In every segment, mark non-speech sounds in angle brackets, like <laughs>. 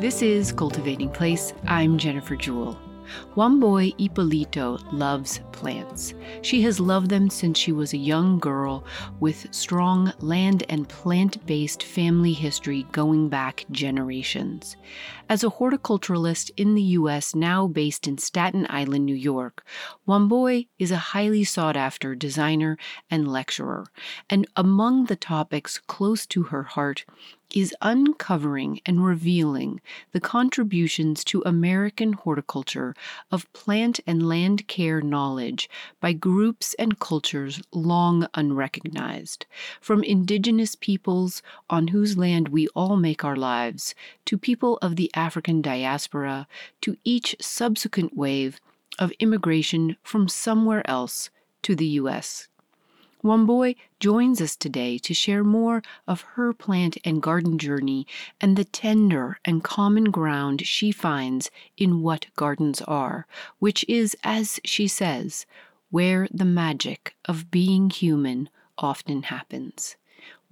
This is Cultivating Place. I'm Jennifer Jewell. Wambui Ippolito loves plants. She has loved them since she was a young girl with strong land and plant based family history going back generations. As a horticulturalist in the U.S., now based in Staten Island, New York, Wambui is a highly sought after designer and lecturer. And among the topics close to her heart is uncovering and revealing the contributions to American horticulture of plant and land care knowledge by groups and cultures long unrecognized, from indigenous peoples on whose land we all make our lives, to people of the African diaspora, to each subsequent wave of immigration from somewhere else to the U.S. Wambui joins us today to share more of her plant and garden journey and the tender and common ground she finds in what gardens are, which is, as she says, where the magic of being human often happens.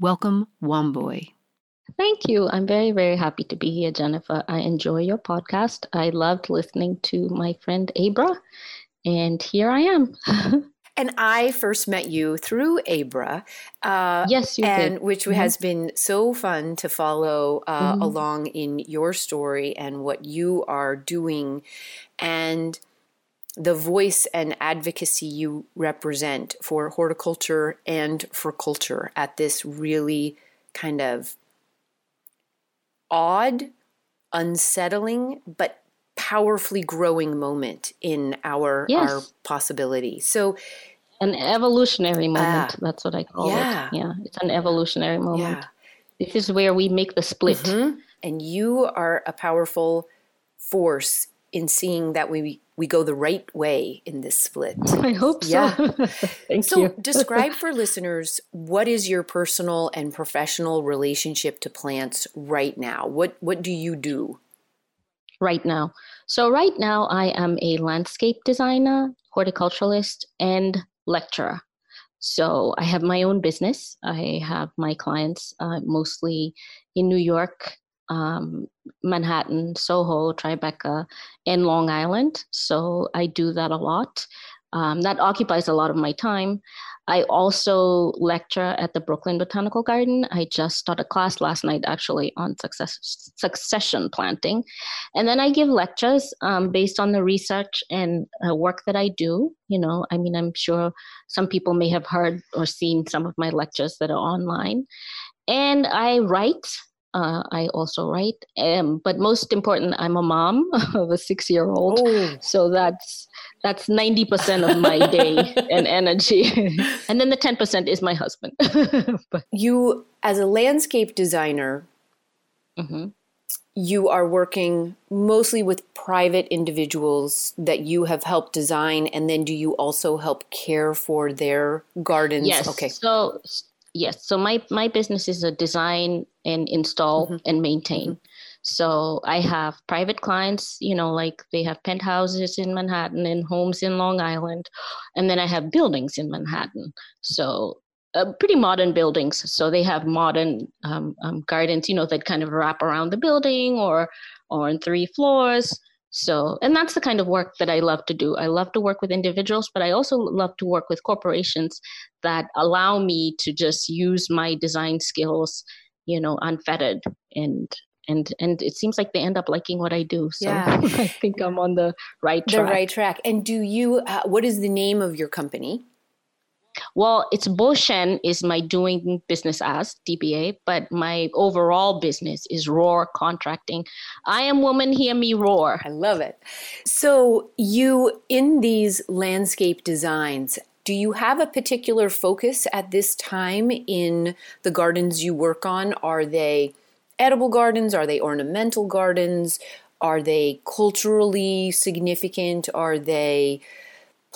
Welcome, Wambui. Thank you. I'm very, very happy to be here, Jennifer. I enjoy your podcast. I loved listening to my friend Abra, and here I am. <laughs> And I first met you through Abra. Uh, yes, you and did. which mm-hmm. has been so fun to follow uh, mm-hmm. along in your story and what you are doing, and the voice and advocacy you represent for horticulture and for culture at this really kind of odd, unsettling, but powerfully growing moment in our yes. our possibility. So an evolutionary moment. Uh, that's what I call yeah. it. Yeah, it's an evolutionary moment. Yeah. This is where we make the split. Mm-hmm. And you are a powerful force in seeing that we we go the right way in this split. <laughs> I hope so. Yeah. <laughs> Thank so you. describe <laughs> for listeners what is your personal and professional relationship to plants right now? What what do you do? Right now. So, right now, I am a landscape designer, horticulturalist, and lecturer. So, I have my own business. I have my clients uh, mostly in New York, um, Manhattan, Soho, Tribeca, and Long Island. So, I do that a lot. Um, that occupies a lot of my time. I also lecture at the Brooklyn Botanical Garden. I just taught a class last night actually on success, succession planting. And then I give lectures um, based on the research and uh, work that I do. You know, I mean, I'm sure some people may have heard or seen some of my lectures that are online. And I write uh, I also write, um, but most important, I'm a mom of a six-year-old, oh. so that's that's ninety percent of my <laughs> day and energy, <laughs> and then the ten percent is my husband. <laughs> but, you, as a landscape designer, mm-hmm. you are working mostly with private individuals that you have helped design, and then do you also help care for their gardens? Yes. Okay. So yes so my my business is a design and install mm-hmm. and maintain mm-hmm. so i have private clients you know like they have penthouses in manhattan and homes in long island and then i have buildings in manhattan so uh, pretty modern buildings so they have modern um, um, gardens you know that kind of wrap around the building or or on three floors so, and that's the kind of work that I love to do. I love to work with individuals, but I also love to work with corporations that allow me to just use my design skills, you know, unfettered and and and it seems like they end up liking what I do. So yeah. <laughs> I think I'm on the right track. The right track. And do you? Uh, what is the name of your company? Well, it's Boshen is my doing business as DBA, but my overall business is Roar Contracting. I am woman, hear me roar. I love it. So, you in these landscape designs, do you have a particular focus at this time in the gardens you work on? Are they edible gardens? Are they ornamental gardens? Are they culturally significant? Are they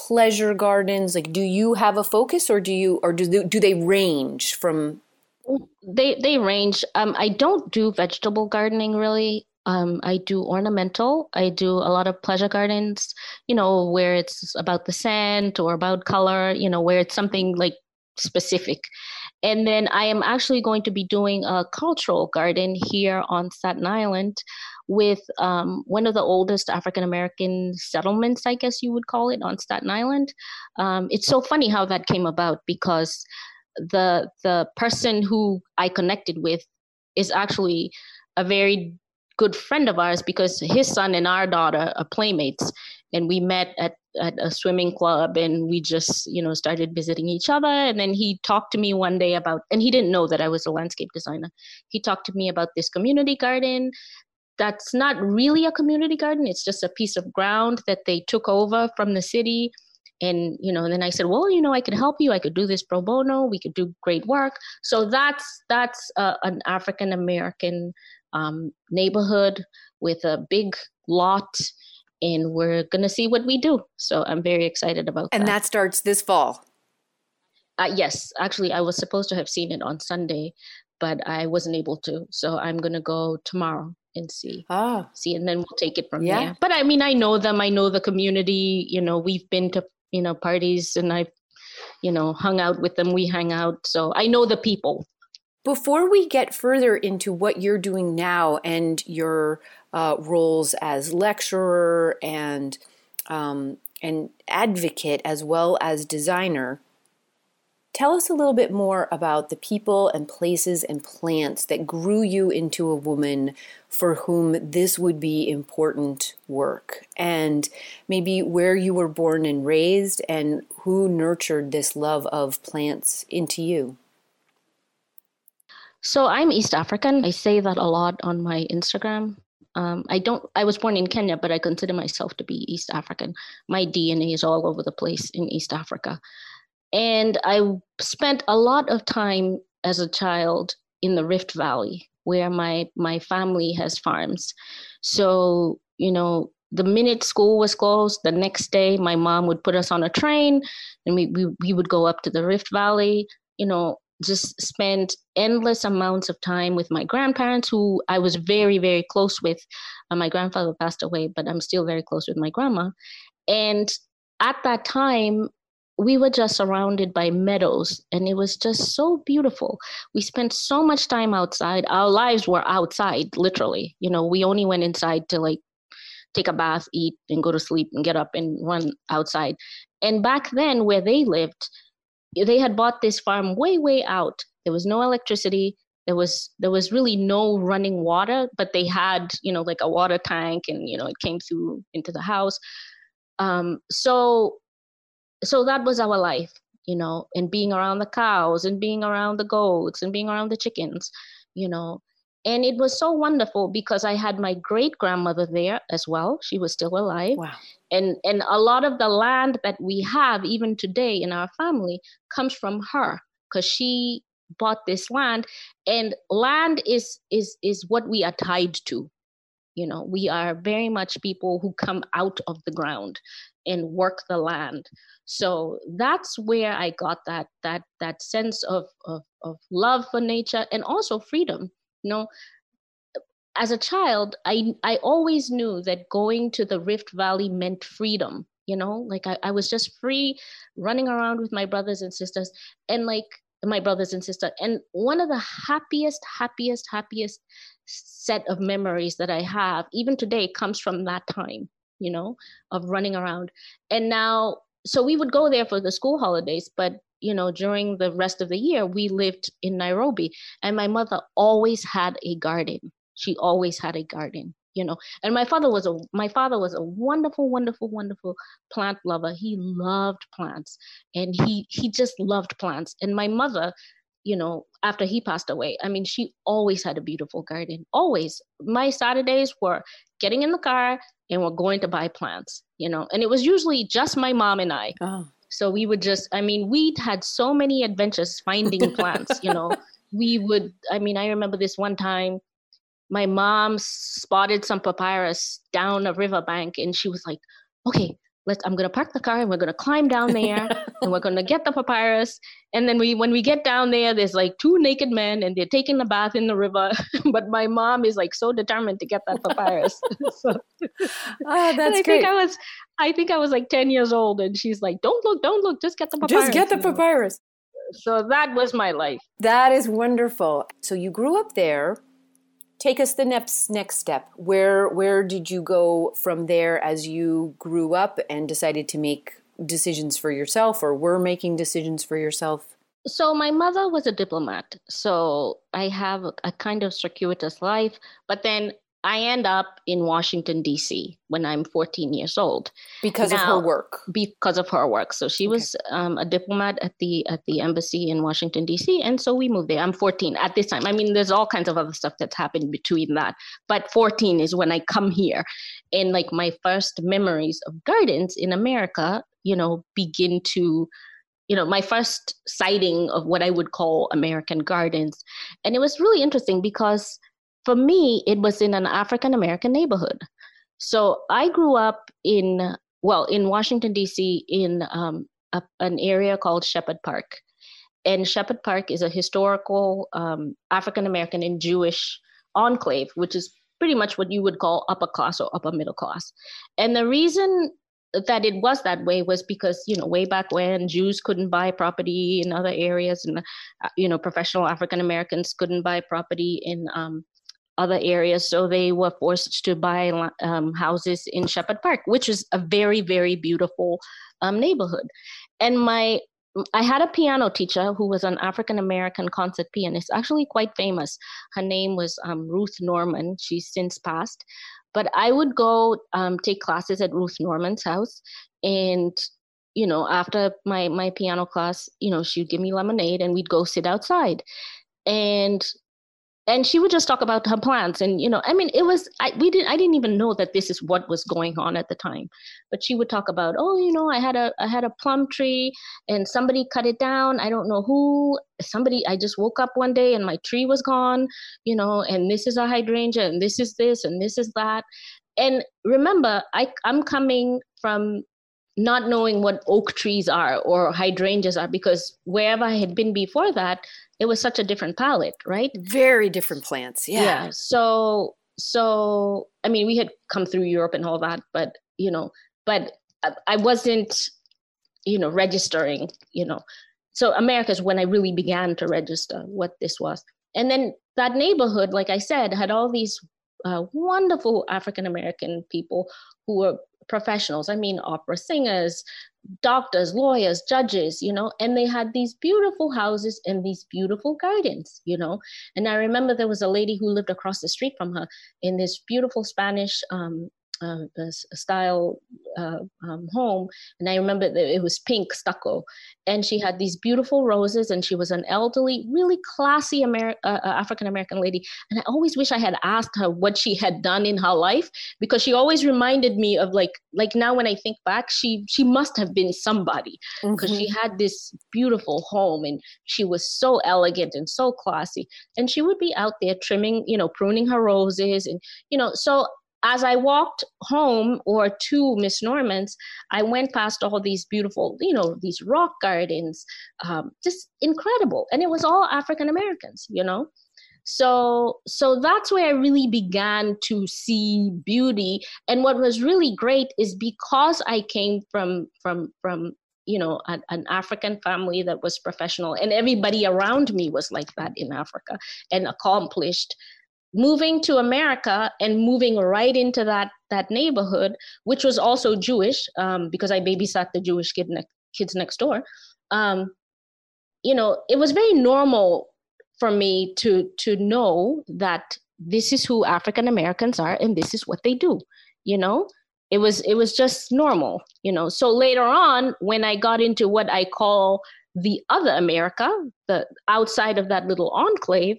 pleasure gardens? Like, do you have a focus, or do you, or do they, do they range from? They they range. Um, I don't do vegetable gardening really. Um, I do ornamental. I do a lot of pleasure gardens. You know, where it's about the scent or about color. You know, where it's something like specific. And then I am actually going to be doing a cultural garden here on Staten Island with um, one of the oldest African American settlements, I guess you would call it, on Staten Island. Um, it's so funny how that came about because the the person who I connected with is actually a very good friend of ours because his son and our daughter are playmates. And we met at, at a swimming club and we just you know started visiting each other. And then he talked to me one day about and he didn't know that i was a landscape designer. He talked to me about this community garden that's not really a community garden. It's just a piece of ground that they took over from the city. And you know and then i said well you know i could help you. I could do this pro bono. We could do great work. So that's that's uh, an african american um, neighborhood with a big lot. And we're going to see what we do. So i'm very excited about and that. and that starts this fall. Uh, yes. Actually i was supposed to have seen it on sunday but i wasn't able to. So i'm going to go tomorrow and see. Oh. see and then we'll take it from yeah. there. But i mean i know them. I know the community. You know we've been to you know parties and i've you know hung out with them. We hang out. So i know the people. Before we get further into what you're doing now and your uh, roles as lecturer and um, and advocate as well as designer, tell us a little bit more about the people and places and plants that grew you into a woman for whom this would be important work, and maybe where you were born and raised, and who nurtured this love of plants into you. So I'm East African. I say that a lot on my Instagram. Um, I don't. I was born in Kenya, but I consider myself to be East African. My DNA is all over the place in East Africa, and I spent a lot of time as a child in the Rift Valley, where my my family has farms. So you know, the minute school was closed, the next day my mom would put us on a train, and we we, we would go up to the Rift Valley. You know, just spent endless amounts of time with my grandparents, who I was very, very close with. Uh, my grandfather passed away, but I'm still very close with my grandma. And at that time, we were just surrounded by meadows, and it was just so beautiful. We spent so much time outside. Our lives were outside, literally. You know, we only went inside to like take a bath, eat, and go to sleep and get up and run outside. And back then, where they lived, they had bought this farm way way out there was no electricity there was there was really no running water but they had you know like a water tank and you know it came through into the house um, so so that was our life you know and being around the cows and being around the goats and being around the chickens you know. And it was so wonderful because i had my great grandmother there as well. She was still alive. Wow. and and a lot of the land that we have even today in our family comes from her because she bought this land. And land is is is what we are tied to you know we are very much people who come out of the ground and work the land. So that's where i got that that that sense of of, of love for nature and also freedom you know. As a child i i always knew that going to the rift valley meant freedom you know like I, I was just free running around with my brothers and sisters. And like my brothers and sisters and one of the happiest happiest happiest set of memories that i have even today comes from that time you know of running around and now so we would go there for the school holidays but you know, during the rest of the year, we lived in Nairobi, and my mother always had a garden. She always had a garden, you know. And my father was a my father was a wonderful, wonderful, wonderful plant lover. He loved plants, and he he just loved plants. And my mother, you know, after he passed away, I mean, she always had a beautiful garden. Always, my Saturdays were getting in the car and we're going to buy plants, you know. And it was usually just my mom and I. Oh so we would just, I mean, we had so many adventures finding <laughs> plants, you know. We would, I mean, I remember this one time my mom spotted some papyrus down a riverbank and she was like, okay, let's i'm going to park the car and we're going to climb down <laughs> there and we're going to get the papyrus. And then we when we get down there there's like two naked men and they're taking a bath in the river <laughs> but my mom is like so determined to get that papyrus. <laughs> So, oh that's I great. think i was i think i was like 10 years old and she's like don't look don't look just get the papyrus just get the papyrus. So that was my life. That is wonderful. So you grew up there take us the next next step. Where where did you go from there as you grew up and decided to make decisions for yourself or were making decisions for yourself? So my mother was a diplomat. So I have a kind of circuitous life, but then I end up in Washington, D.C. when I'm 14 years old. Because now, of her work. Because of her work. So she okay. was um, a diplomat at the at the embassy in Washington, D.C. And so we moved there. I'm 14 at this time. I mean, there's all kinds of other stuff that's happened between that. But 14 is when I come here. And like my first memories of gardens in America, you know, begin to you know my first sighting of what i would call american gardens and it was really interesting because for me, it was in an African American neighborhood. So I grew up in, well, in Washington, D.C., in um, a, an area called Shepherd Park. And Shepherd Park is a historical um, African American and Jewish enclave, which is pretty much what you would call upper class or upper middle class. And the reason that it was that way was because you know way back when Jews couldn't buy property in other areas, and uh, you know professional African Americans couldn't buy property in um, other areas. So they were forced to buy um, houses in Shepherd Park, which is a very, very beautiful um, neighborhood. And my I had a piano teacher who was an African American concert pianist, actually quite famous. Her name was um, Ruth Norman. She's since passed. But I would go um, take classes at Ruth Norman's house. And, you know, after my, my piano class, you know, she'd give me lemonade and we'd go sit outside. And and she would just talk about her plants and you know i mean it was i we didn't i didn't even know that this is what was going on at the time. But she would talk about oh you know i had a i had a plum tree and somebody cut it down. I don't know who somebody i just woke up one day and my tree was gone you know and this is a hydrangea and this is this and this is that. And remember i i'm coming from not knowing what oak trees are or hydrangeas are because wherever I had been before that, it was such a different palette, right? Very different plants. Yeah. yeah. So so I mean, we had come through Europe and all that, but you know, but I wasn't, you know, registering, you know. So America is when I really began to register what this was. And then that neighborhood, like I said, had all these uh, wonderful African American people who were professionals. I mean, opera singers, doctors, lawyers, judges, you know, and they had these beautiful houses and these beautiful gardens, you know. And I remember there was a lady who lived across the street from her in this beautiful Spanish um, uh, style uh, um, home, and I remember that it was pink stucco, and she had these beautiful roses, and she was an elderly, really classy Ameri- uh, uh African American lady. And I always wish I had asked her what she had done in her life because she always reminded me of like like now when I think back, she she must have been somebody because mm-hmm. she had this beautiful home and she was so elegant and so classy, and she would be out there trimming, you know, pruning her roses, and you know, so as I walked home or to Miss Norman's, I went past all these beautiful, you know, these rock gardens, um, just incredible, and it was all African Americans, you know. So, so that's where I really began to see beauty. And what was really great is because I came from from from you know an, an, african family that was professional and everybody around me was like that in africa and accomplished moving to America and moving right into that that neighborhood, which was also Jewish, um, because I babysat the Jewish kid ne- kids next door. Um, you know, it was very normal for me to to know that this is who African Americans are and this is what they do. You know, it was it was just normal. You know, so later on, when I got into what I call the other America, the outside of that little enclave,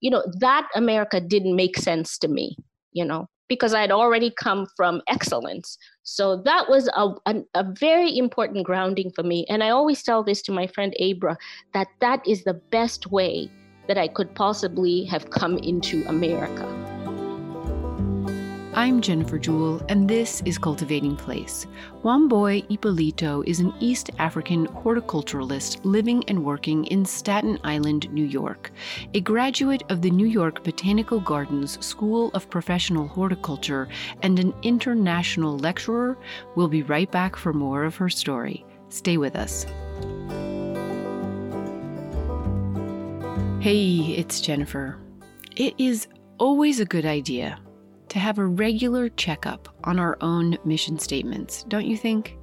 you know, that America didn't make sense to me, you know, because I had already come from excellence. So that was a, a, a, very important grounding for me. And I always tell this to my friend Abra that that is the best way that I could possibly have come into America. I'm Jennifer Jewell, and this is Cultivating Place. Wambui Ippolito is an East African horticulturalist living and working in Staten Island, New York. A graduate of the New York Botanical Gardens School of Professional Horticulture and an international lecturer, we'll be right back for more of her story. Stay with us. Hey, it's Jennifer. It is always a good idea to have a regular checkup on our own mission statements, don't you think?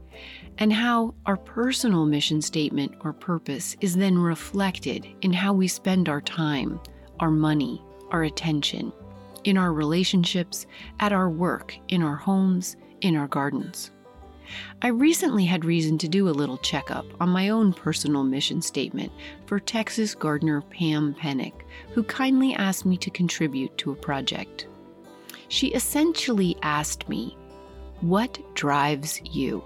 And how our personal mission statement or purpose is then reflected in how we spend our time, our money, our attention, in our relationships, at our work, in our homes, in our gardens. I recently had reason to do a little checkup on my own personal mission statement for Texas gardener Pam Penick, who kindly asked me to contribute to a project. She essentially asked me, What drives you?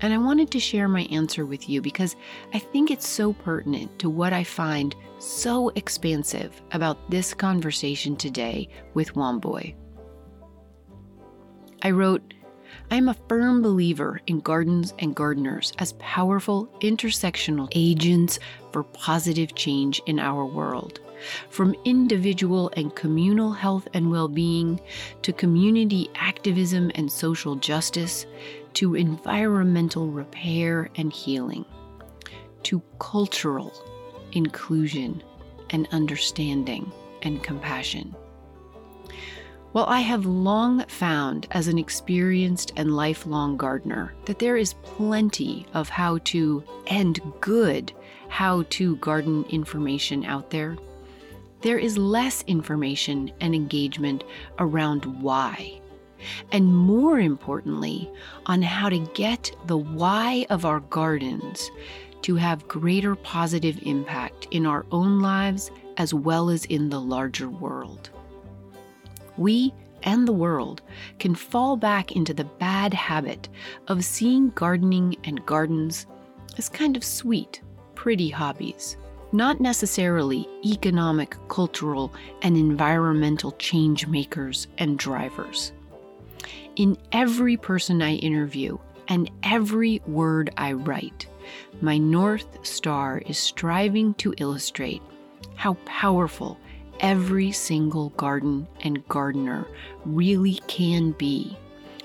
And I wanted to share my answer with you because I think it's so pertinent to what I find so expansive about this conversation today with Wambui. I wrote, I am a firm believer in gardens and gardeners as powerful intersectional agents for positive change in our world. From individual and communal health and well being to community activism and social justice to environmental repair and healing to cultural inclusion and understanding and compassion. Well, I have long found as an experienced and lifelong gardener that there is plenty of how to and good how to garden information out there. There is less information and engagement around why. And more importantly, on how to get the why of our gardens to have greater positive impact in our own lives as well as in the larger world we and the world can fall back into the bad habit of seeing gardening and gardens as kind of sweet, pretty hobbies, not necessarily economic, cultural, and environmental change makers and drivers. In every person I interview and every word I write, my North Star is striving to illustrate how powerful every single garden and gardener really can be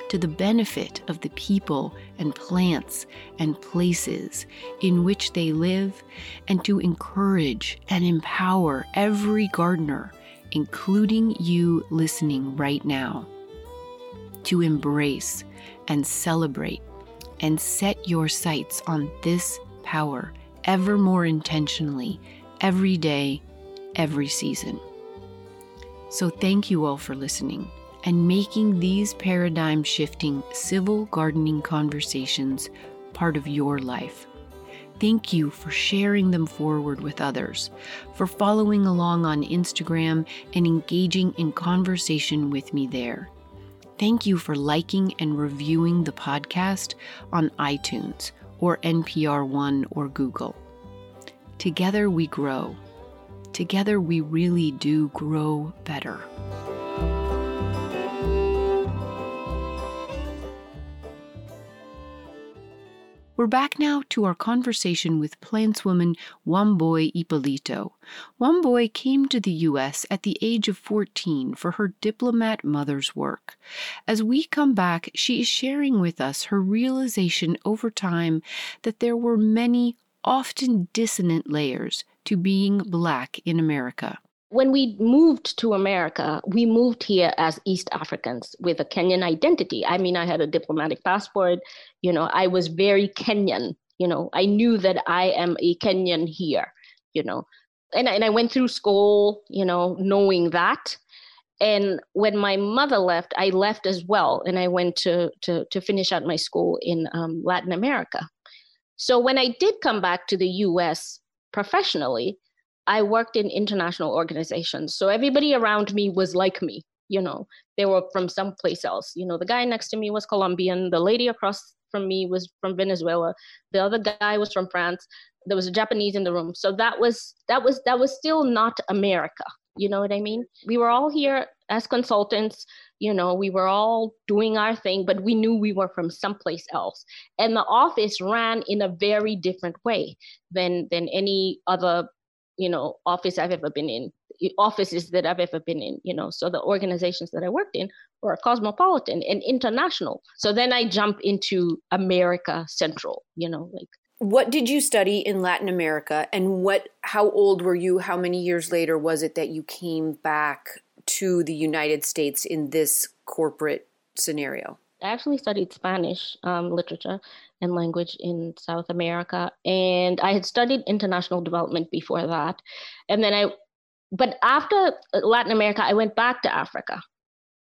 to the benefit of the people and plants and places in which they live, and to encourage and empower every gardener, including you listening right now, to embrace and celebrate and set your sights on this power ever more intentionally every day every season. So, thank you all for listening and making these paradigm shifting civil gardening conversations part of your life. Thank you for sharing them forward with others, for following along on Instagram and engaging in conversation with me there. Thank you for liking and reviewing the podcast on iTunes or NPR One or Google. Together we grow together we really do grow better. We're back now to our conversation with plantswoman Wambui Ippolito. Wambui came to the U.S. at the age of 14 for her diplomat mother's work. As we come back, she is sharing with us her realization over time that there were many, often dissonant layers to being Black in America? When we moved to America, we moved here as East Africans with a Kenyan identity. I mean, I had a diplomatic passport. You know, I was very Kenyan. You know, I knew that I am a Kenyan here, you know. And, and I went through school, you know, knowing that. And when my mother left, I left as well. And I went to, to, to finish out my school in um, Latin America. So when I did come back to the US, professionally, I worked in international organizations. So everybody around me was like me, you know, they were from someplace else. You know, the guy next to me was Colombian, the lady across from me was from Venezuela, the other guy was from France, there was a Japanese in the room. So that was that was that was still not America. You know what I mean? We were all here as consultants, you know, we were all doing our thing, but we knew we were from someplace else. And the office ran in a very different way than than any other, you know, office I've ever been in, offices that I've ever been in, you know. So the organizations that I worked in were cosmopolitan and international. So then I jump into America Central, you know, like what did you study in Latin America and what how old were you how many years later was it that you came back to the United States in this corporate scenario? I actually studied Spanish um, literature and language in South America, and I had studied international development before that. And then I, but after Latin America, I went back to Africa.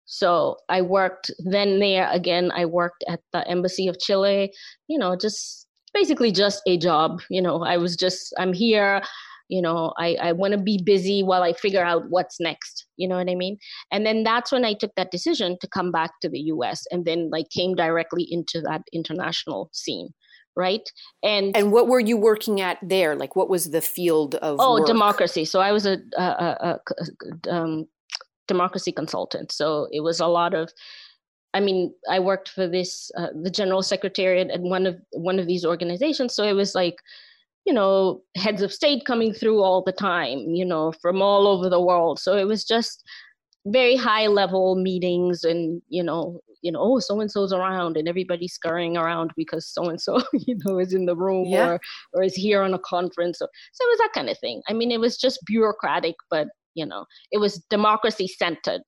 So I worked then there again. I worked at the Embassy of Chile, you know, just basically just a job. You know, I was just, I'm here you know i, I want to be busy while i figure out what's next you know what i mean? And then that's when i took that decision to come back to the us and then like came directly into that international scene right? And and what were you working at there? Like what was the field of oh work? democracy. So i was a, a, a, a um, democracy consultant. So it was a lot of I mean, I worked for this uh, the general secretariat at one of one of these organizations, so it was like you know, heads of state coming through all the time, you know, from all over the world. So it was just very high level meetings and, you know, you know, oh, so and so's around and everybody's scurrying around because so and so, you know, is in the room yeah. or or is here on a conference. So, so it was that kind of thing. I mean, it was just bureaucratic, but you know, it was democracy centered.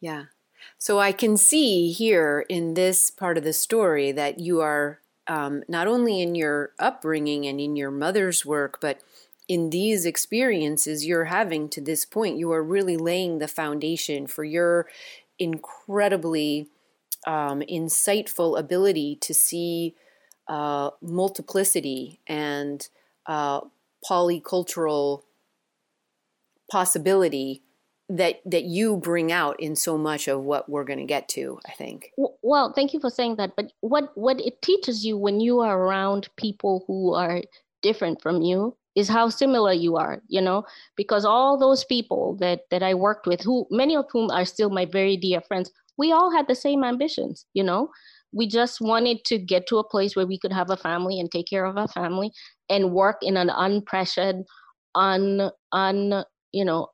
Yeah. So I can see here in this part of the story that you are um, not only in your upbringing and in your mother's work, but in these experiences you're having to this point, you are really laying the foundation for your incredibly um, insightful ability to see uh, multiplicity and uh, polycultural possibility that that you bring out in so much of what we're going to get to i think. Well thank you for saying that but what what it teaches you when you are around people who are different from you is how similar you are you know? Because all those people that that i worked with who many of whom are still my very dear friends we all had the same ambitions you know? We just wanted to get to a place where we could have a family and take care of our family and work in an unpressured un un you know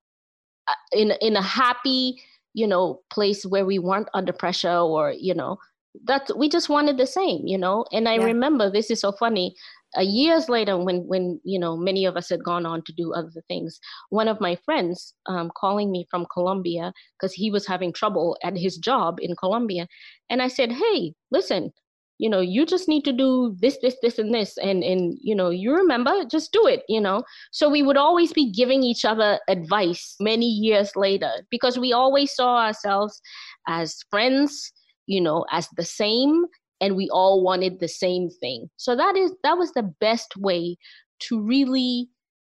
in in a happy you know place where we weren't under pressure or you know that we just wanted the same you know and i yeah. remember this is so funny uh, years later when when you know many of us had gone on to do other things one of my friends um, calling me from colombia because he was having trouble at his job in colombia and i said hey listen you know you just need to do this this this and this and and you know you remember just do it you know? So we would always be giving each other advice many years later because we always saw ourselves as friends you know as the same and we all wanted the same thing. So that is that was the best way to really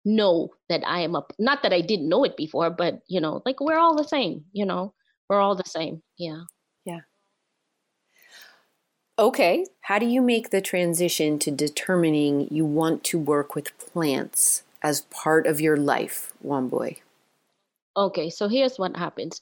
know that i am a not that i didn't know it before but you know like we're all the same you know? We're all the same yeah. yeah Okay, how do you make the transition to determining you want to work with plants as part of your life, Wambui? Okay, so here's what happens.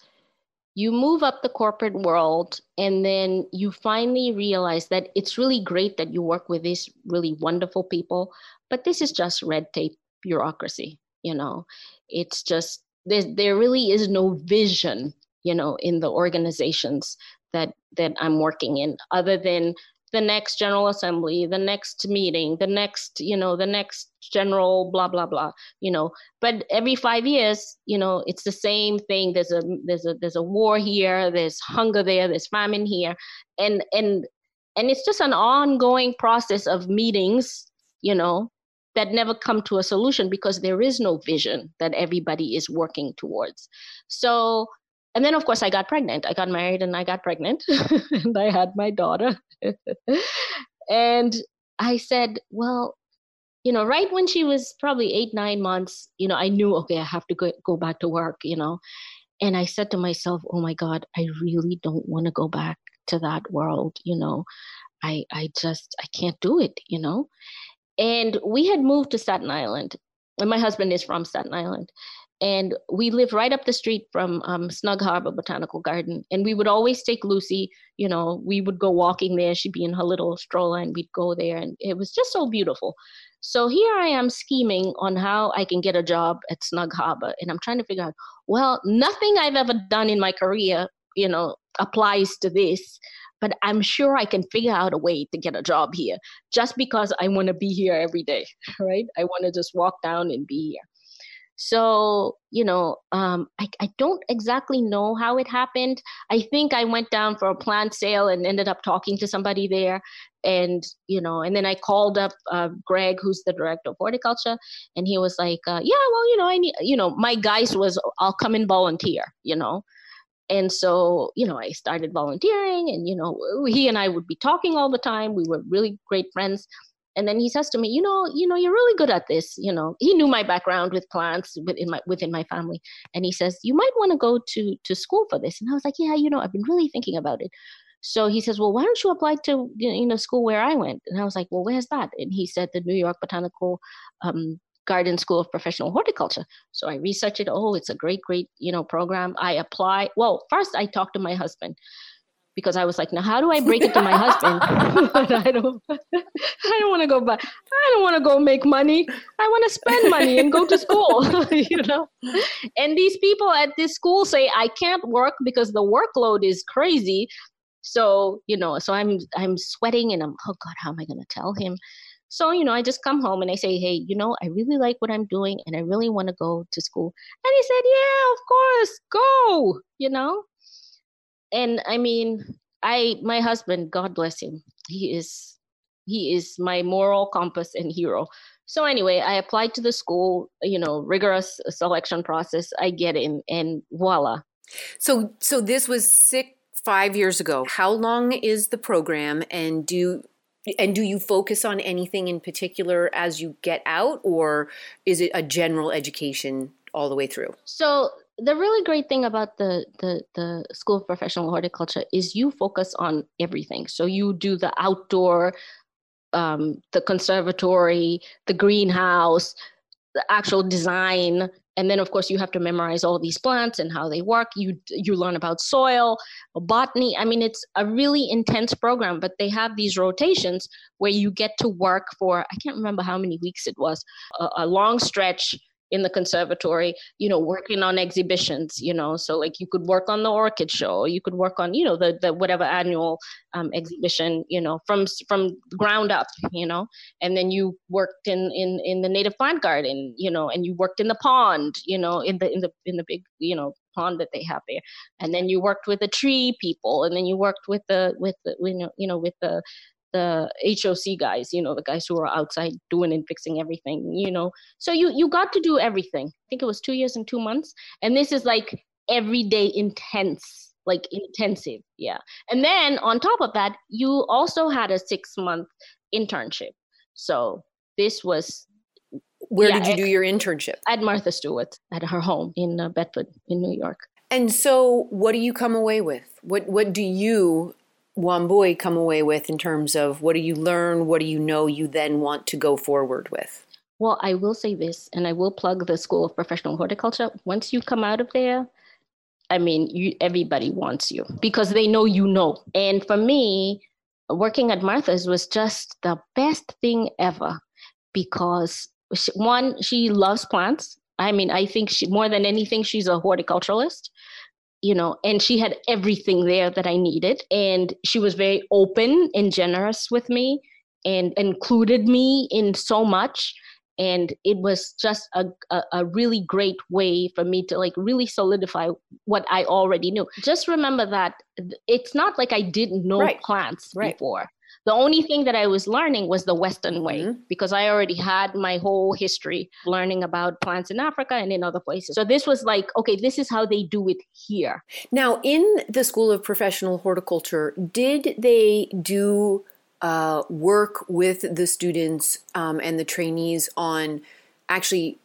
You move up the corporate world, and then you finally realize that it's really great that you work with these really wonderful people, but this is just red tape bureaucracy. You know, it's just there, there really is no vision, you know, in the organizations that that I'm working in other than the next general assembly the next meeting the next you know the next general blah blah blah you know. But every 5 years you know it's the same thing. There's a there's a there's a war here there's hunger there there's famine here. And and and it's just an ongoing process of meetings you know that never come to a solution because there is no vision that everybody is working towards. So and then of course i got pregnant. I got married and i got pregnant <laughs> and i had my daughter. <laughs> And i said well you know right when she was probably eight nine months you know i knew okay i have to go, go back to work you know. And i said to myself oh my god i really don't want to go back to that world you know. I i just i can't do it you know? And we had moved to staten island and my husband is from staten island and we live right up the street from um, Snug Harbor Botanical Garden. And we would always take Lucy, you know, we would go walking there. She'd be in her little stroller and we'd go there. And it was just so beautiful. So here I am scheming on how I can get a job at Snug Harbor. And I'm trying to figure out, well, nothing I've ever done in my career, you know, applies to this. But I'm sure I can figure out a way to get a job here just because I want to be here every day, <laughs> right? I want to just walk down and be here. So, you know, um, I, I don't exactly know how it happened. I think I went down for a plant sale and ended up talking to somebody there. And, you know, and then I called up uh, Greg, who's the director of horticulture, and he was like, uh, yeah, well, you know, I need, you know, my guys was, I'll come and volunteer, you know. And so, you know, I started volunteering and, you know, he and I would be talking all the time. We were really great friends and then he says to me you know you know you're really good at this you know. He knew my background with plants within my within my family. And he says you might want to go to to school for this. And i was like yeah you know i've been really thinking about it. So he says well why don't you apply to you know school where i went? And i was like well where's that? And he said the new york botanical um, garden school of professional horticulture. So i researched it. Oh it's a great great you know program. I apply well first i talked to my husband because I was like, now how do I break it to my husband? <laughs> I don't, <laughs> I don't want to go back. I don't want to go make money. I want to spend money and go to school, <laughs> you know. And these people at this school say I can't work because the workload is crazy. So you know, so I'm I'm sweating and I'm oh God, how am I going to tell him? So you know, I just come home and I say, hey, you know, I really like what I'm doing and I really want to go to school. And he said, yeah, of course, go. You know and I mean, I my husband, God bless him, he is he is my moral compass and hero. So anyway, I applied to the school, you know, rigorous selection process. I get in, and voila. So so this was six five years ago. How long is the program, and do and do you focus on anything in particular as you get out, or is it a general education all the way through? So the really great thing about the, the the school of professional horticulture is you focus on everything. So you do the outdoor um, the conservatory the greenhouse the actual design and then of course you have to memorize all these plants and how they work. You you learn about soil botany. I mean it's a really intense program but they have these rotations where you get to work for i can't remember how many weeks it was a, a long stretch in the conservatory you know working on exhibitions you know so like you could work on the orchid show you could work on you know the, the whatever annual um, exhibition you know from from ground up you know and then you worked in in in the native plant garden you know and you worked in the pond you know in the in the in the big you know pond that they have there and then you worked with the tree people and then you worked with the with the you know you know with the the HOC guys, you know, the guys who are outside doing and fixing everything, you know. So you you got to do everything. I think it was two years and two months, and this is like everyday intense, like intensive, yeah. And then on top of that, you also had a six month internship. So this was. Where yeah, did you do your internship? At Martha Stewart, at her home in uh, Bedford, in New York. And so, what do you come away with? What What do you Wambui come away with in terms of what do you learn, what do you know you then want to go forward with? Well, I will say this, and I will plug the School of Professional Horticulture. Once you come out of there, I mean, you, everybody wants you because they know you know. And for me, working at Martha's was just the best thing ever because she, one, she loves plants. I mean, I think she more than anything, she's a horticulturalist you know, and she had everything there that I needed. And she was very open and generous with me and included me in so much. And it was just a, a, a, really great way for me to like really solidify what I already knew. Just remember that it's not like I didn't know right. plants right. before. The only thing that I was learning was the Western way mm-hmm. because I already had my whole history learning about plants in Africa and in other places. So this was like, okay, this is how they do it here. Now, in the School of Professional Horticulture, did they do uh, work with the students um, and the trainees on actually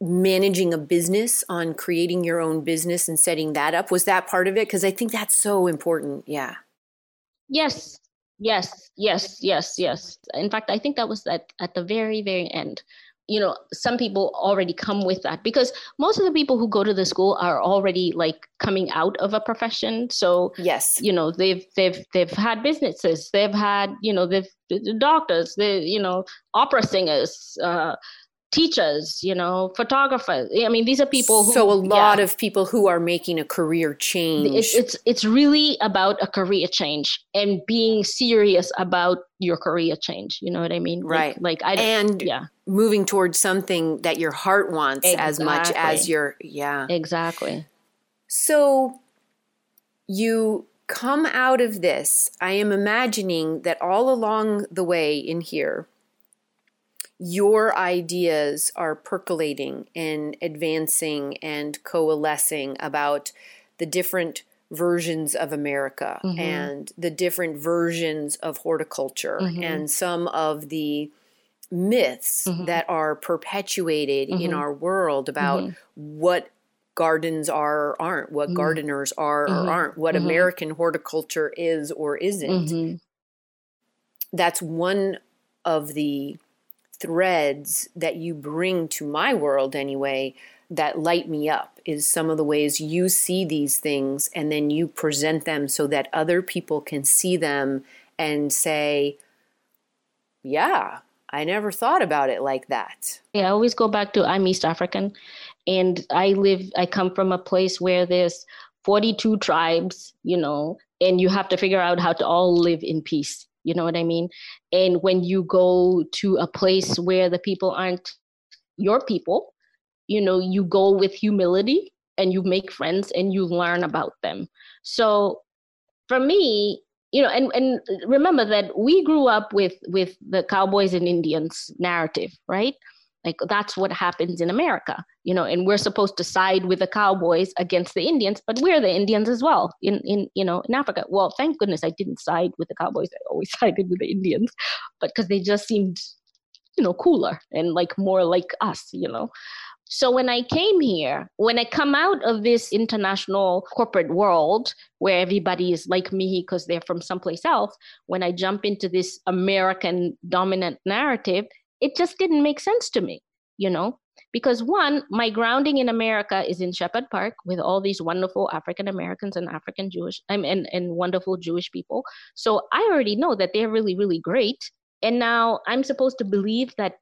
managing a business on creating your own business and setting that up was that part of it because i think that's so important yeah yes Yes, yes, yes, yes. In fact, I think that was at, at the very, very end. You know, some people already come with that because most of the people who go to the school are already like coming out of a profession. So yes, you know, they've they've they've had businesses, they've had you know they've doctors, they you know opera singers, uh, teachers, you know, photographers. I mean, these are people who. So a lot yeah. of people who are making a career change. It's, it's it's really about a career change and being serious about your career change. You know what I mean? Right. Like, like I and yeah, moving towards something that your heart wants exactly. as much as your yeah. Exactly. So you come out of this. I am imagining that all along the way in here your ideas are percolating and advancing and coalescing about the different versions of America mm-hmm. and the different versions of horticulture mm-hmm. and some of the myths mm-hmm. that are perpetuated in mm-hmm. our world about mm-hmm. what gardens are or aren't, what mm-hmm. gardeners are or aren't, what American horticulture is or isn't. That's one of the threads that you bring to my world anyway that light me up is some of the ways you see these things and then you present them so that other people can see them and say yeah i never thought about it like that. Yeah i always go back to i'm east african and i live i come from a place where there's 42 tribes you know and you have to figure out how to all live in peace you know what I mean? And when you go to a place where the people aren't your people, you know, you go with humility and you make friends and you learn about them. So for me, you know, and, and remember that we grew up with with the cowboys and Indians narrative, right? Like that's what happens in America, you know, and we're supposed to side with the cowboys against the Indians, but we're the Indians as well in, in you know, in Africa. Well, thank goodness I didn't side with the cowboys. I always <laughs> sided with the Indians, but because they just seemed, you know, cooler and like more like us, you know. So when I came here, when I come out of this international corporate world where everybody is like me because they're from someplace else, when I jump into this American dominant narrative, it just didn't make sense to me, you know, because one, my grounding in America is in Shepherd Park with all these wonderful African Americans and African Jewish and, and, and wonderful Jewish people. So I already know that they're really, really great. And now I'm supposed to believe that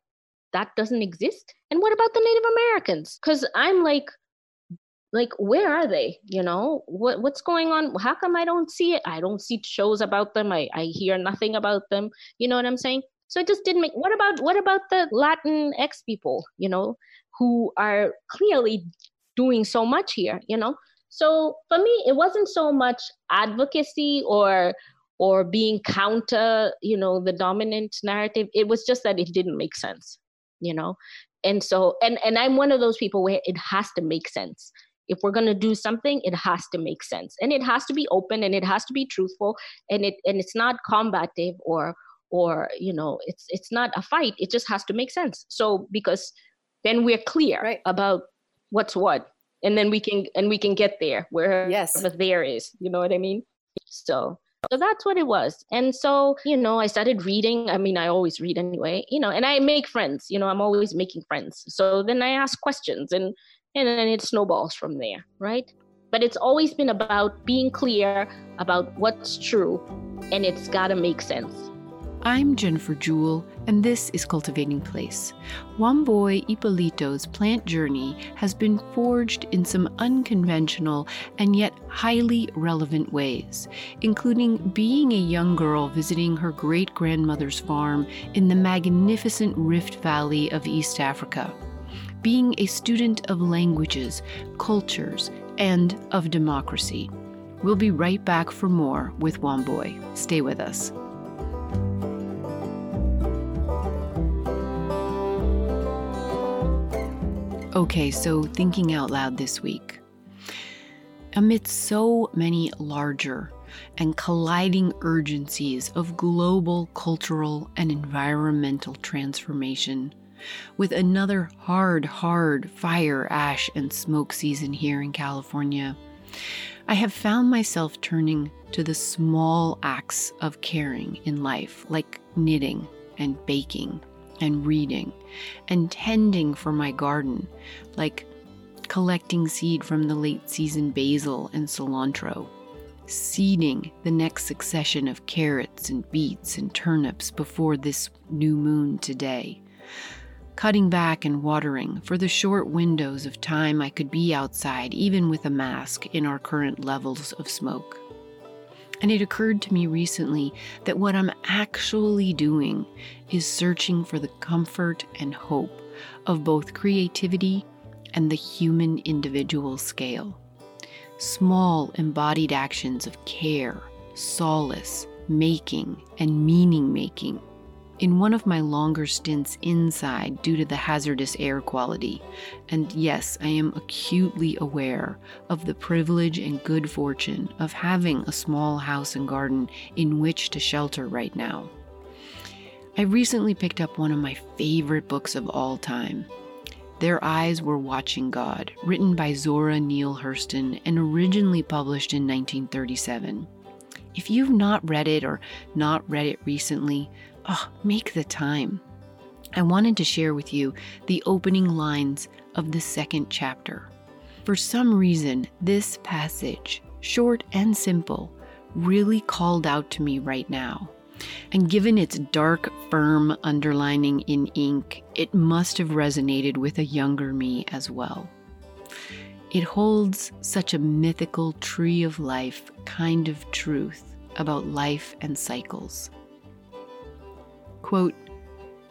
that doesn't exist. And what about the Native Americans? Because I'm like, like where are they you know what what's going on how come i don't see it i don't see shows about them i i hear nothing about them you know what i'm saying so it just didn't make. What about what about the Latin X people? You know, who are clearly doing so much here. You know, so for me, it wasn't so much advocacy or or being counter. You know, the dominant narrative. It was just that it didn't make sense. You know, and so and and I'm one of those people where it has to make sense if we're going to do something it has to make sense and it has to be open and it has to be truthful and it and it's not combative or or you know it's it's not a fight. It just has to make sense. So because then we're clear right. about what's what and then we can and we can get there where yes. there is. You know what i mean? So so that's what it was. And so you know i started reading. I mean i always read anyway you know and i make friends. You know i'm always making friends. So then i ask questions and and then it snowballs from there right? But it's always been about being clear about what's true and it's got to make sense I'm Jennifer Jewell, and this is Cultivating Place. Wambui Ippolito's plant journey has been forged in some unconventional and yet highly relevant ways, including being a young girl visiting her great grandmother's farm in the magnificent Rift Valley of East Africa, being a student of languages, cultures, and of democracy. We'll be right back for more with Wambui. Stay with us. Okay, so thinking out loud this week. Amidst so many larger and colliding urgencies of global cultural and environmental transformation, with another hard, hard fire, ash, and smoke season here in California, I have found myself turning to the small acts of caring in life, like knitting and baking and reading and tending for my garden, like collecting seed from the late season basil and cilantro, seeding the next succession of carrots and beets and turnips before this new moon today, cutting back and watering for the short windows of time I could be outside, even with a mask, in our current levels of smoke. And it occurred to me recently that what I'm actually doing is searching for the comfort and hope of both creativity and the human individual scale. Small embodied actions of care, solace, making, and meaning making in one of my longer stints inside due to the hazardous air quality. And yes, I am acutely aware of the privilege and good fortune of having a small house and garden in which to shelter right now. I recently picked up one of my favorite books of all time. Their Eyes Were Watching God, written by Zora Neale Hurston and originally published in 1937. If you've not read it or not read it recently, oh, make the time. I wanted to share with you the opening lines of the second chapter. For some reason, this passage, short and simple, really called out to me right now. And given its dark, firm underlining in ink, it must have resonated with a younger me as well. It holds such a mythical tree of life kind of truth about life and cycles. Quote,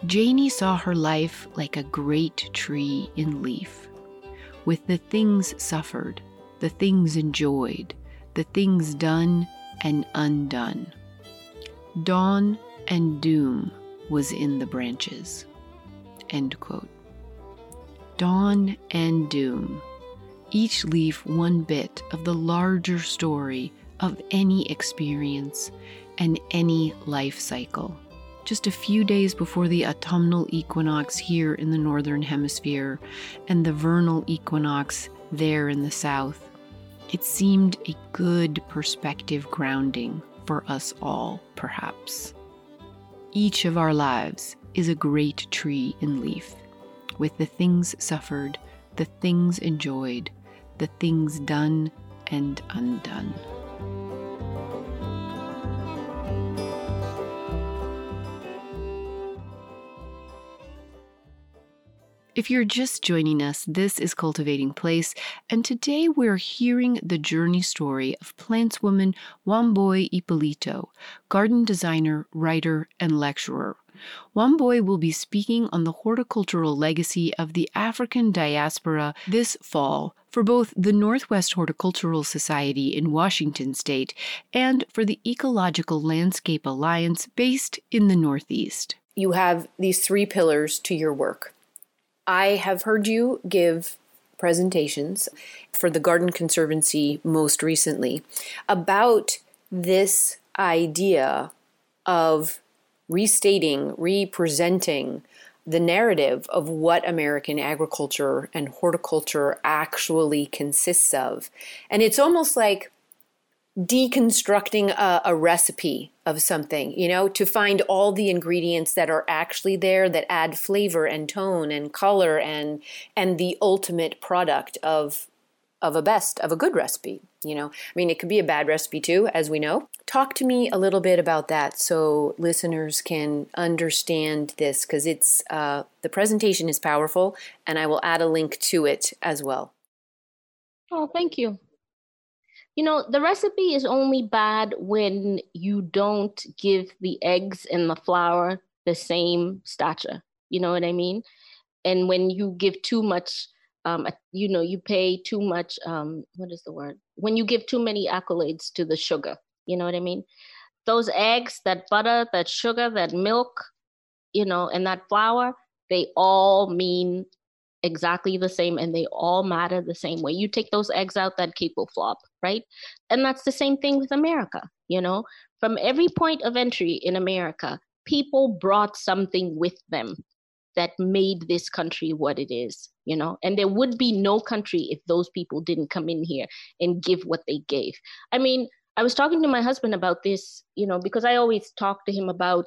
Janie saw her life like a great tree in leaf, with the things suffered, the things enjoyed, the things done and undone. Dawn and doom was in the branches. End quote. Dawn and doom, each leaf one bit of the larger story of any experience and any life cycle just a few days before the autumnal equinox here in the northern hemisphere and the vernal equinox there in the south, it seemed a good perspective grounding for us all, perhaps. Each of our lives is a great tree in leaf, with the things suffered, the things enjoyed, the things done and undone. If you're just joining us, this is Cultivating Place, and today we're hearing the journey story of plantswoman Wambui Ippolito, garden designer, writer, and lecturer. Wambui will be speaking on the horticultural legacy of the African diaspora this fall for both the Northwest Horticultural Society in Washington state and for the Ecological Landscape Alliance based in the Northeast. You have these three pillars to your work I have heard you give presentations for the Garden Conservancy most recently about this idea of restating, representing the narrative of what American agriculture and horticulture actually consists of. And it's almost like deconstructing a, a, recipe of something, you know, to find all the ingredients that are actually there that add flavor and tone and color and and the ultimate product of of a best of a good recipe, you know. I mean, it could be a bad recipe too, as we know. Talk to me a little bit about that so listeners can understand this because it's uh, the presentation is powerful, and I will add a link to it as well. Oh, thank you you know the recipe is only bad when you don't give the eggs and the flour the same stature. You know what i mean? And when you give too much um, you know you pay too much um, what is the word? When you give too many accolades to the sugar. You know what i mean? Those eggs that butter that sugar that milk you know and that flour they all mean exactly the same and they all matter the same way. You take those eggs out, that cake will flop, right? And that's the same thing with America, you know? From every point of entry in America, people brought something with them that made this country what it is, you know? And there would be no country if those people didn't come in here and give what they gave. I mean, I was talking to my husband about this, you know, because I always talk to him about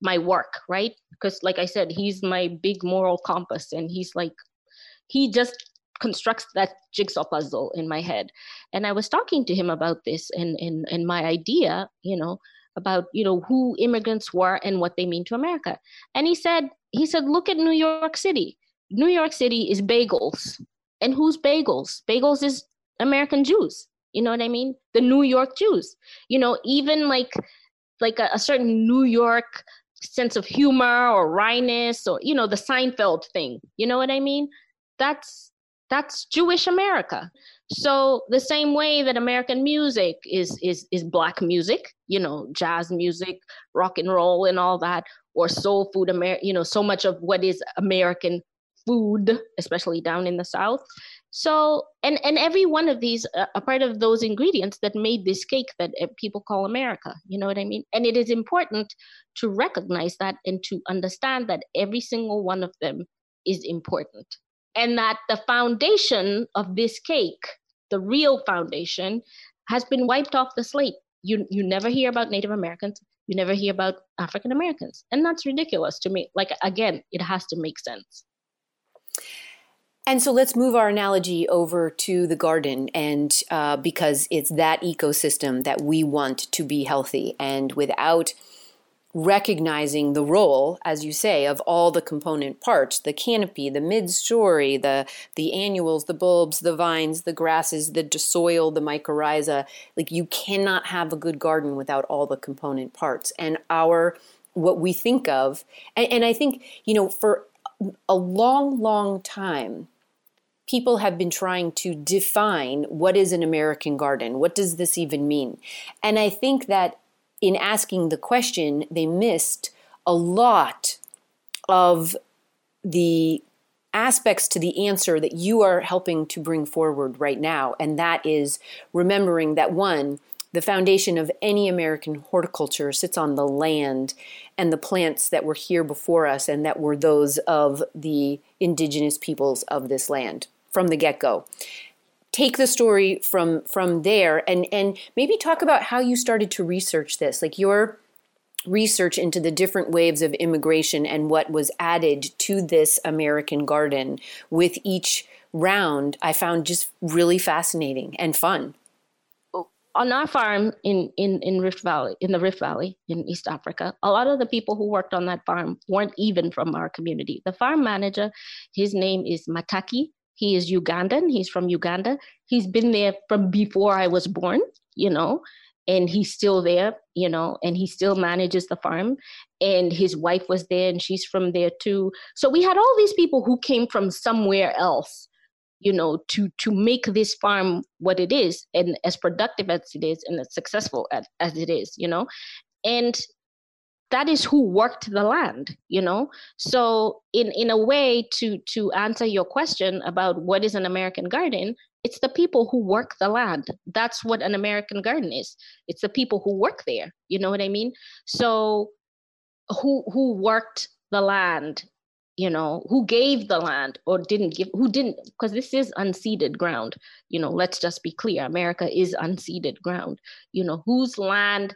my work, right? Because, like I said, he's my big moral compass, and he's like, he just constructs that jigsaw puzzle in my head. And I was talking to him about this and and and my idea, you know, about you know who immigrants were and what they mean to America. And he said he said look at New York City. New York City is bagels. And who's bagels? Bagels is American Jews. You know what I mean? The New York Jews. You know, even like like a, a certain New York sense of humor or wryness or you know the Seinfeld thing. You know what I mean? That's that's Jewish America. So the same way that American music is is is black music, you know, jazz music, rock and roll, and all that, or soul food, Amer- you know, so much of what is American food, especially down in the South. So, and and every one of these uh, a part of those ingredients that made this cake that uh, people call America. You know what I mean? And it is important to recognize that and to understand that every single one of them is important and that the foundation of this cake, the real foundation, has been wiped off the slate. You you never hear about Native Americans, you never hear about African Americans, and that's ridiculous to me. Like again, it has to make sense. And so let's move our analogy over to the garden, and uh, because it's that ecosystem that we want to be healthy, and without recognizing the role, as you say, of all the component parts the canopy, the mid story, the, the annuals, the bulbs, the vines, the grasses, the soil, the mycorrhiza. Like you cannot have a good garden without all the component parts. And our, what we think of, and, and I think, you know, for a long, long time, people have been trying to define what is an American garden. What does this even mean? And I think that in asking the question, they missed a lot of the aspects to the answer that you are helping to bring forward right now. And that is remembering that one, the foundation of any American horticulture sits on the land and the plants that were here before us and that were those of the indigenous peoples of this land from the get go take the story from from there and and maybe talk about how you started to research this like your research into the different waves of immigration and what was added to this American garden with each round I found just really fascinating and fun. Oh, on our farm in, in, in Rift Valley, in the Rift Valley in East Africa, a lot of the people who worked on that farm weren't even from our community. The farm manager, his name is Mataki he is Ugandan. He's from Uganda. He's been there from before I was born, you know, and he's still there, you know, and he still manages the farm. And his wife was there and she's from there too. So we had all these people who came from somewhere else, you know, to to make this farm what it is and as productive as it is and as successful as, as it is, you know. And that is who worked the land you know? So in in a way to to answer your question about what is an american garden it's the people who work the land. That's what an american garden is. It's the people who work there you know what i mean? So who who worked the land you know who gave the land or didn't give who didn't because this is unceded ground you know let's just be clear america is unceded ground. You know whose land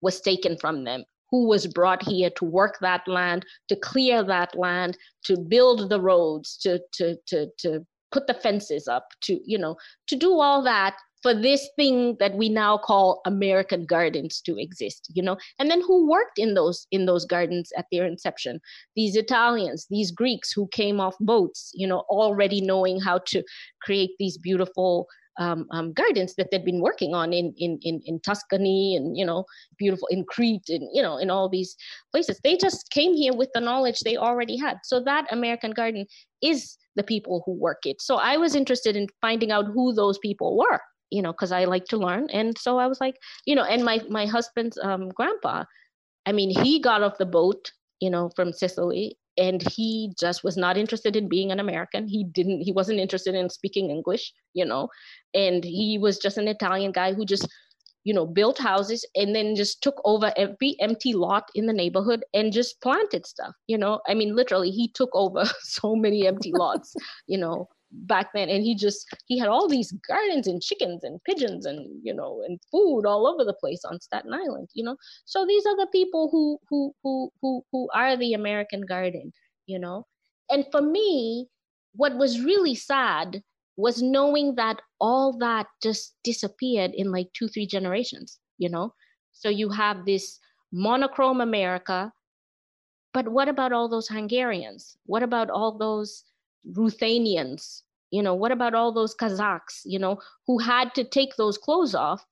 was taken from them who was brought here to work that land, to clear that land, to build the roads, to to to to put the fences up, to you know, to do all that for this thing that we now call American gardens to exist, you know, and then who worked in those in those gardens at their inception? These Italians, these Greeks who came off boats, you know, already knowing how to create these beautiful um, um, gardens that they'd been working on in, in, in, in Tuscany and, you know, beautiful in Crete and, you know, in all these places. They just came here with the knowledge they already had. So that American garden is the people who work it. So I was interested in finding out who those people were, you know, because I like to learn. And so I was like, you know, and my, my husband's um, grandpa, I mean, he got off the boat, you know, from Sicily and he just was not interested in being an american. He didn't he wasn't interested in speaking english you know and he was just an italian guy who just you know built houses and then just took over every empty lot in the neighborhood and just planted stuff you know? I mean literally he took over <laughs> so many empty lots you know back then and he just he had all these gardens and chickens and pigeons and you know and food all over the place on Staten Island you know so these are the people who who who who who are the American garden you know and for me what was really sad was knowing that all that just disappeared in like two three generations you know So you have this monochrome America. But what about all those Hungarians? What about all those Ruthenians? You know, what about all those Kazakhs, you know, who had to take those clothes off,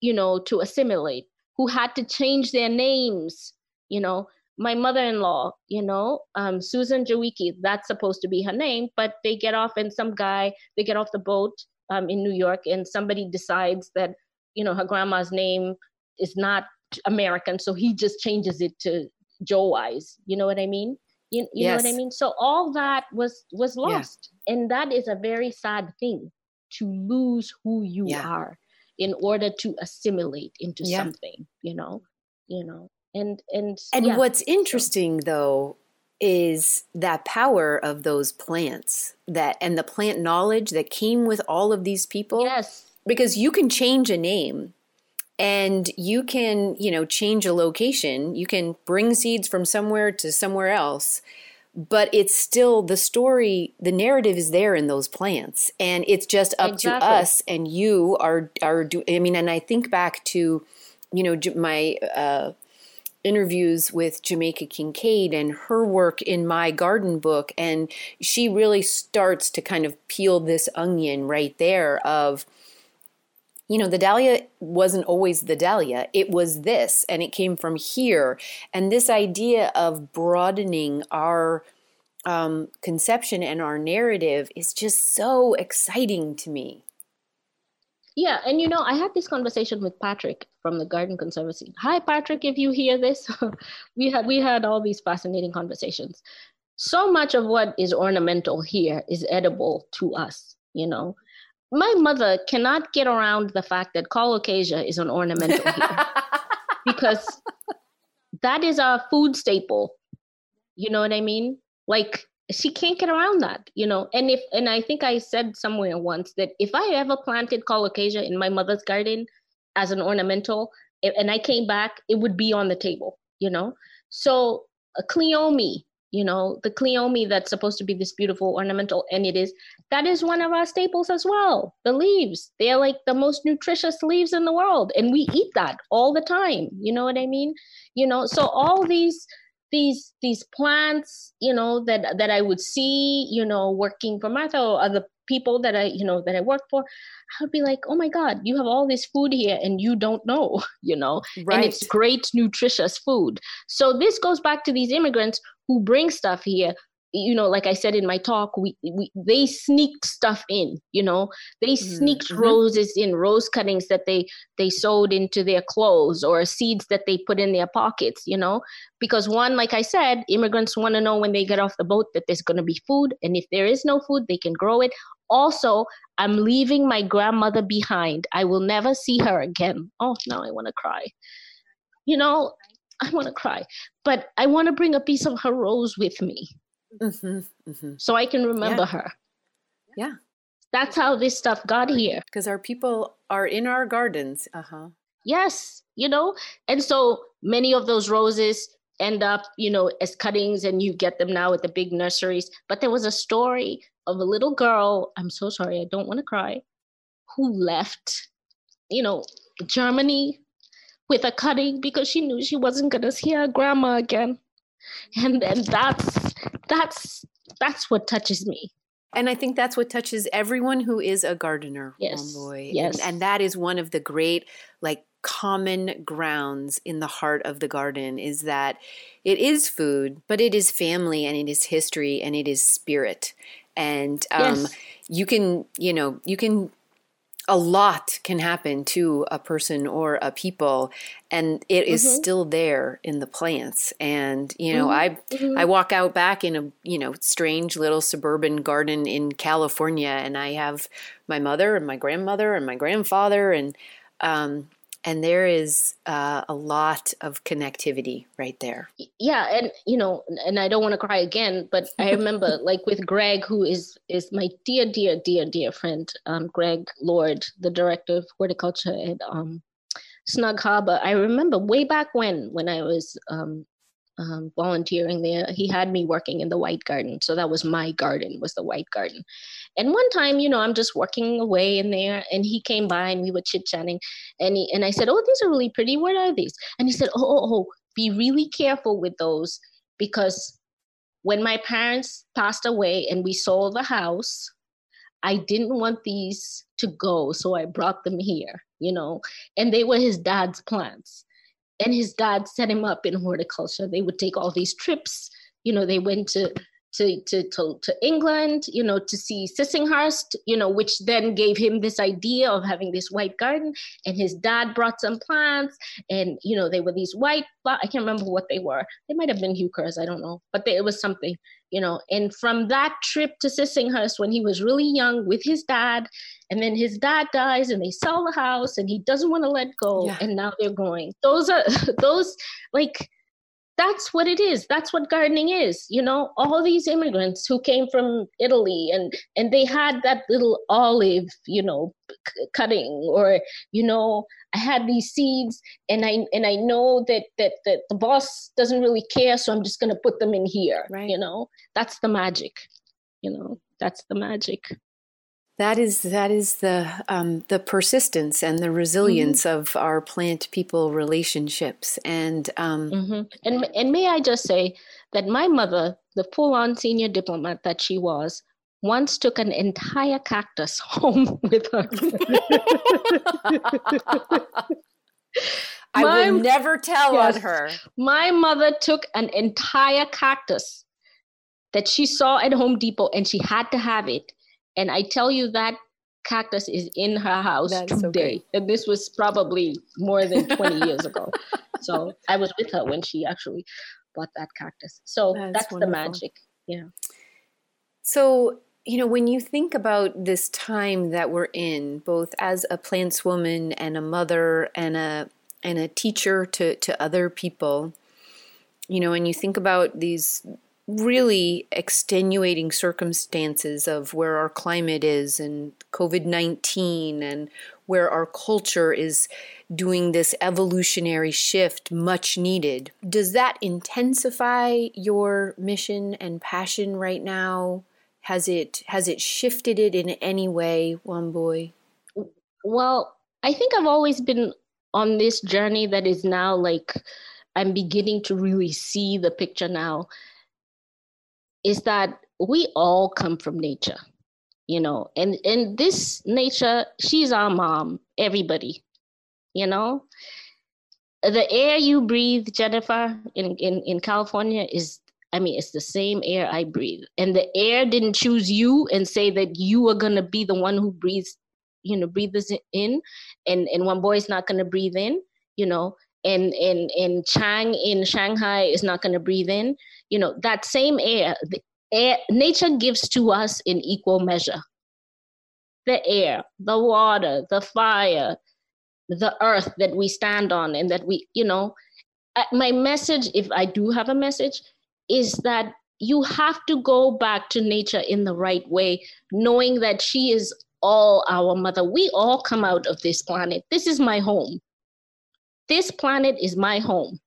you know, to assimilate, who had to change their names, you know, my mother-in-law, you know, um, Susan Jawicki, that's supposed to be her name, but they get off and some guy, they get off the boat um, in New York and somebody decides that, you know, her grandma's name is not American, so he just changes it to Joe Wise. You know what I mean? You, you yes. know what I mean? So all that was was lost, yeah. and that is a very sad thing to lose who you yeah. are in order to assimilate into yeah. something. You know, you know, and and and what's interesting so. though is that power of those plants that and the plant knowledge that came with all of these people. Yes. Because you can change a name and you can you know change a location you can bring seeds from somewhere to somewhere else but it's still the story the narrative is there in those plants and it's just up exactly. to us and you are are do i mean and i think back to you know my uh, interviews with Jamaica Kincaid and her work in my garden book. And she really starts to kind of peel this onion right there of you know, the dahlia wasn't always the dahlia. It was this, and it came from here. And this idea of broadening our um, conception and our narrative is just so exciting to me. Yeah, and you know, I had this conversation with Patrick from the Garden Conservancy. Hi, Patrick, if you hear this, <laughs> we had we had all these fascinating conversations. So much of what is ornamental here is edible to us, you know my mother cannot get around the fact that colocasia is an ornamental here <laughs> because that is our food staple. You know what I mean? Like she can't get around that, you know. And if and I think I said somewhere once that if I ever planted colocasia in my mother's garden as an ornamental, and I came back, it would be on the table, you know. So uh, a cleome you know the cleome that's supposed to be this beautiful ornamental and it is that is one of our staples as well the leaves. They're like the most nutritious leaves in the world and we eat that all the time you know what i mean? You know so all these these these plants you know that that i would see you know working for martha or other people that i you know that i work for i would be like oh my god you have all this food here and you don't know <laughs> you know? Right. and it's great nutritious food. So this goes back to these immigrants who bring stuff here you know like i said in my talk we, we they sneaked stuff in you know? They mm-hmm. sneaked mm-hmm. roses in rose cuttings that they they sewed into their clothes or seeds that they put in their pockets you know? Because one like i said immigrants want to know when they get off the boat that there's going to be food and if there is no food they can grow it. Also i'm leaving my grandmother behind. I will never see her again. Oh now i want to cry. You know i want to cry but i want to bring a piece of her rose with me mm-hmm, mm-hmm. so I can remember yeah. her. Yeah. That's how this stuff got here. Because our people are in our gardens. Uh huh. Yes, you know, and so many of those roses end up, you know, as cuttings, and you get them now at the big nurseries. But there was a story of a little girl. I'm so sorry, I don't want to cry. Who left, you know, Germany with a cutting because she knew she wasn't gonna see her grandma again and and that's that's that's what touches me and I think that's what touches everyone who is a gardener, yes. boy. Yes. And, and, that is one of the great, like, common grounds in the heart of the garden is that it is food, but it is family and it is history and it is spirit. And um, yes. you can, you know, you can a lot can happen to a person or a people and it is mm-hmm. still there in the plants and you know mm-hmm. i mm-hmm. i walk out back in a you know strange little suburban garden in california and i have my mother and my grandmother and my grandfather and um, and there is uh, a lot of connectivity right there. Yeah and you know and i don't want to cry again but i <laughs> remember like with greg who is is my dear dear dear dear friend um, greg lord the director of horticulture at um, snug harbor. I remember way back when when i was um, um, volunteering there. He had me working in the white garden. So that was my garden, was the white garden. And one time, you know, I'm just working away in there and he came by and we were chit-chatting and he, and I said, oh, these are really pretty. What are these? And he said, oh, oh, oh, be really careful with those because when my parents passed away and we sold the house, I didn't want these to go. So I brought them here, you know, and they were his dad's plants and his dad set him up in horticulture. They would take all these trips. You know, they went to to, to, to, to England, you know, to see Sissinghurst, you know, which then gave him this idea of having this white garden. And his dad brought some plants, and you know, they were these white. I can't remember what they were. They might have been heucheras, I don't know, but they, it was something, you know. And from that trip to Sissinghurst, when he was really young with his dad, and then his dad dies and they sell the house and he doesn't want to let go yeah. and now they're going those are <laughs> those like that's what it is. That's what gardening is you know? All these immigrants who came from italy and and they had that little olive you know c- cutting or you know i had these seeds and i and i know that that that the boss doesn't really care so i'm just going to put them in here right. you know? That's the magic you know? That's the magic that is that is the um, the persistence and the resilience mm-hmm. of our plant people relationships and um, mm-hmm. and and may I just say that my mother, the full on senior diplomat that she was, once took an entire cactus <laughs> home with her. I my, will never tell yes, on her. My mother took an entire cactus that she saw at Home Depot and she had to have it and I tell you that cactus is in her house That's today. Okay. And this was probably more than 20 years ago. <laughs> So I was with her when she actually bought that cactus. So that's, that's the magic. Yeah. So, you know, when you think about this time that we're in, both as a plants woman and a mother and a and a teacher to, to other people, you know, and you think about these really extenuating circumstances of where our climate is and COVID 19 and where our culture is doing this evolutionary shift much needed. Does that intensify your mission and passion right now? Has it has it shifted it in any way, Wambui? Well, I think I've always been on this journey that is now like I'm beginning to really see the picture now is that we all come from nature, you know, and in this nature, she's our mom, everybody, you know. The air you breathe, Jennifer, in, in, in California is I mean, it's the same air I breathe. And the air didn't choose you and say that you are gonna be the one who breathes, you know, breathes in, and and one boy is not gonna breathe in, you know, and and and Chang in Shanghai is not gonna breathe in. You know that same air the air nature gives to us in equal measure. The air the water the fire the earth that we stand on and that we you know uh, my message if i do have a message is that you have to go back to nature in the right way knowing that she is all our mother. We all come out of this planet. This is my home this planet is my home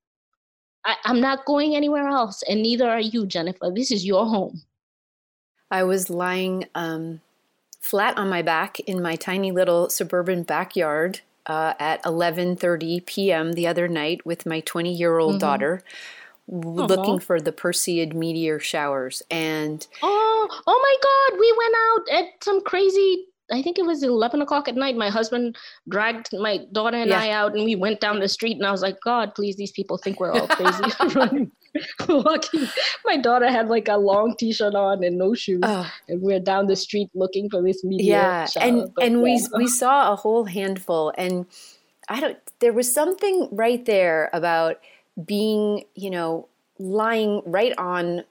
I, I'm not going anywhere else, and neither are you, Jennifer. This is your home. I was lying um, flat on my back in my tiny little suburban backyard uh, at 11:30 p.m. the other night with my 20-year-old mm-hmm. daughter, looking for the Perseid meteor showers. And oh, oh my God, we went out at some crazy I think it was 11 o'clock at night. My husband dragged my daughter and yeah. I out, and we went down the street. And I was like, God, please, these people think we're all crazy <laughs> running, walking. My daughter had like a long T-shirt on and no shoes, oh. and we're down the street looking for this meteor. Yeah, shower. and but, and yeah. we we saw a whole handful, and I don't. There was something right there about being, you know, lying right on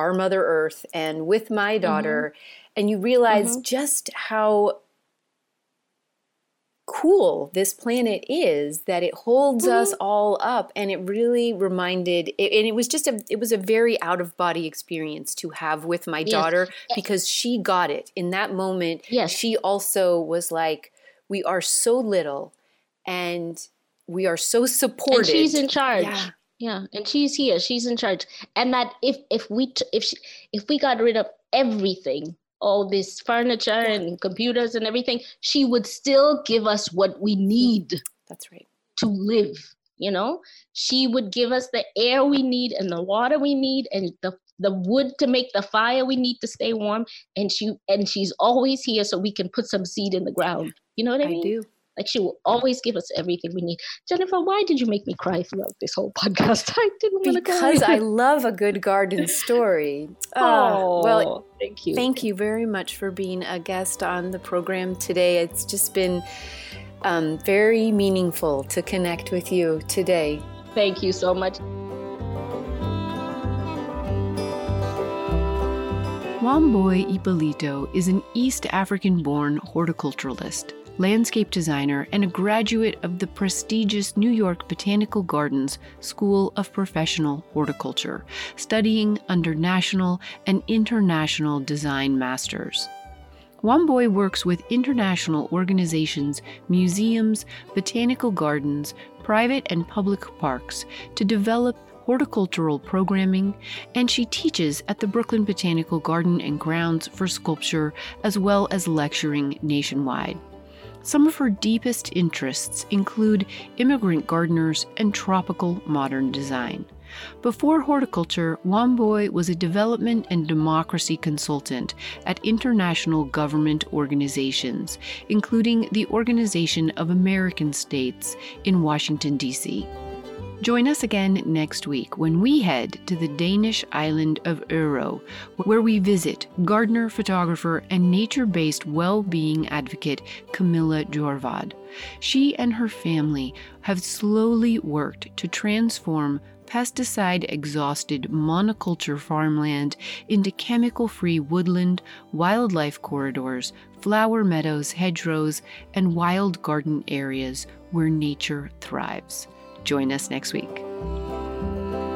our Mother Earth and with my daughter. Mm-hmm and you realize mm-hmm. just how cool this planet is that it holds mm-hmm. us all up and it really reminded it, and it was just a it was a very out of body experience to have with my yes. daughter because she got it in that moment yes. she also was like we are so little and we are so supported and she's in charge yeah Yeah, and she's here. She's in charge. And that if if we t- if she, if we got rid of everything, all this furniture and computers and everything, she would still give us what we mm. need. That's right. To live, you know, she would give us the air we need and the water we need and the the wood to make the fire we need to stay warm and she and she's always here so we can put some seed in the ground you know what i, I mean do like she will always give us everything we need. Jennifer why did you make me cry throughout this whole <laughs> podcast? I didn't want to cry because i love a good garden story. Oh <laughs> well thank you. thank you very much for being a guest on the program today. It's just been um, very meaningful to connect with you today. Thank you so much. Wambui Ippolito is an East African born horticulturalist, landscape designer, and a graduate of the prestigious New York Botanical Gardens School of Professional Horticulture, studying under national and international design masters. Wambui works with international organizations, museums, botanical gardens, private and public parks to develop horticultural programming, and she teaches at the Brooklyn Botanical Garden and Grounds for sculpture as well as lecturing nationwide. Some of her deepest interests include immigrant gardeners and tropical modern design. Before horticulture, Wambui was a development and democracy consultant at international government organizations, including the Organization of American States in Washington, D.C. Join us again next week when we head to the Danish island of Ærø, where we visit gardener, photographer, and nature based well being advocate Camilla Jorvad. She and her family have slowly worked to transform pesticide exhausted monoculture farmland into chemical free woodland, wildlife corridors, flower meadows, hedgerows, and wild garden areas where nature thrives. Join us next week.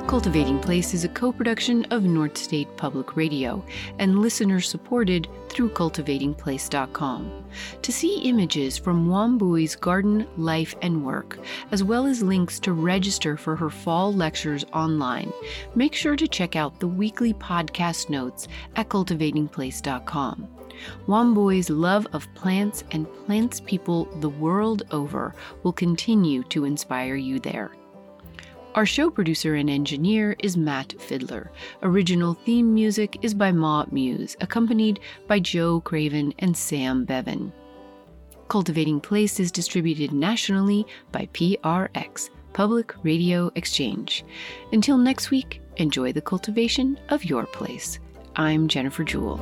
Cultivating Place is a co production of North State Public Radio and listener supported through cultivatingplace.com. To see images from Wambui's garden, life, and work, as well as links to register for her fall lectures online, make sure to check out the weekly podcast notes at cultivatingplace.com. Wambui's love of plants and plants people the world over will continue to inspire you there. Our show producer and engineer is Matt Fidler. Original theme music is by Ma Muse, accompanied by Joe Craven and Sam Bevan. Cultivating Place is distributed nationally by PRX, Public Radio Exchange. Until next week, enjoy the cultivation of your place. I'm Jennifer Jewell.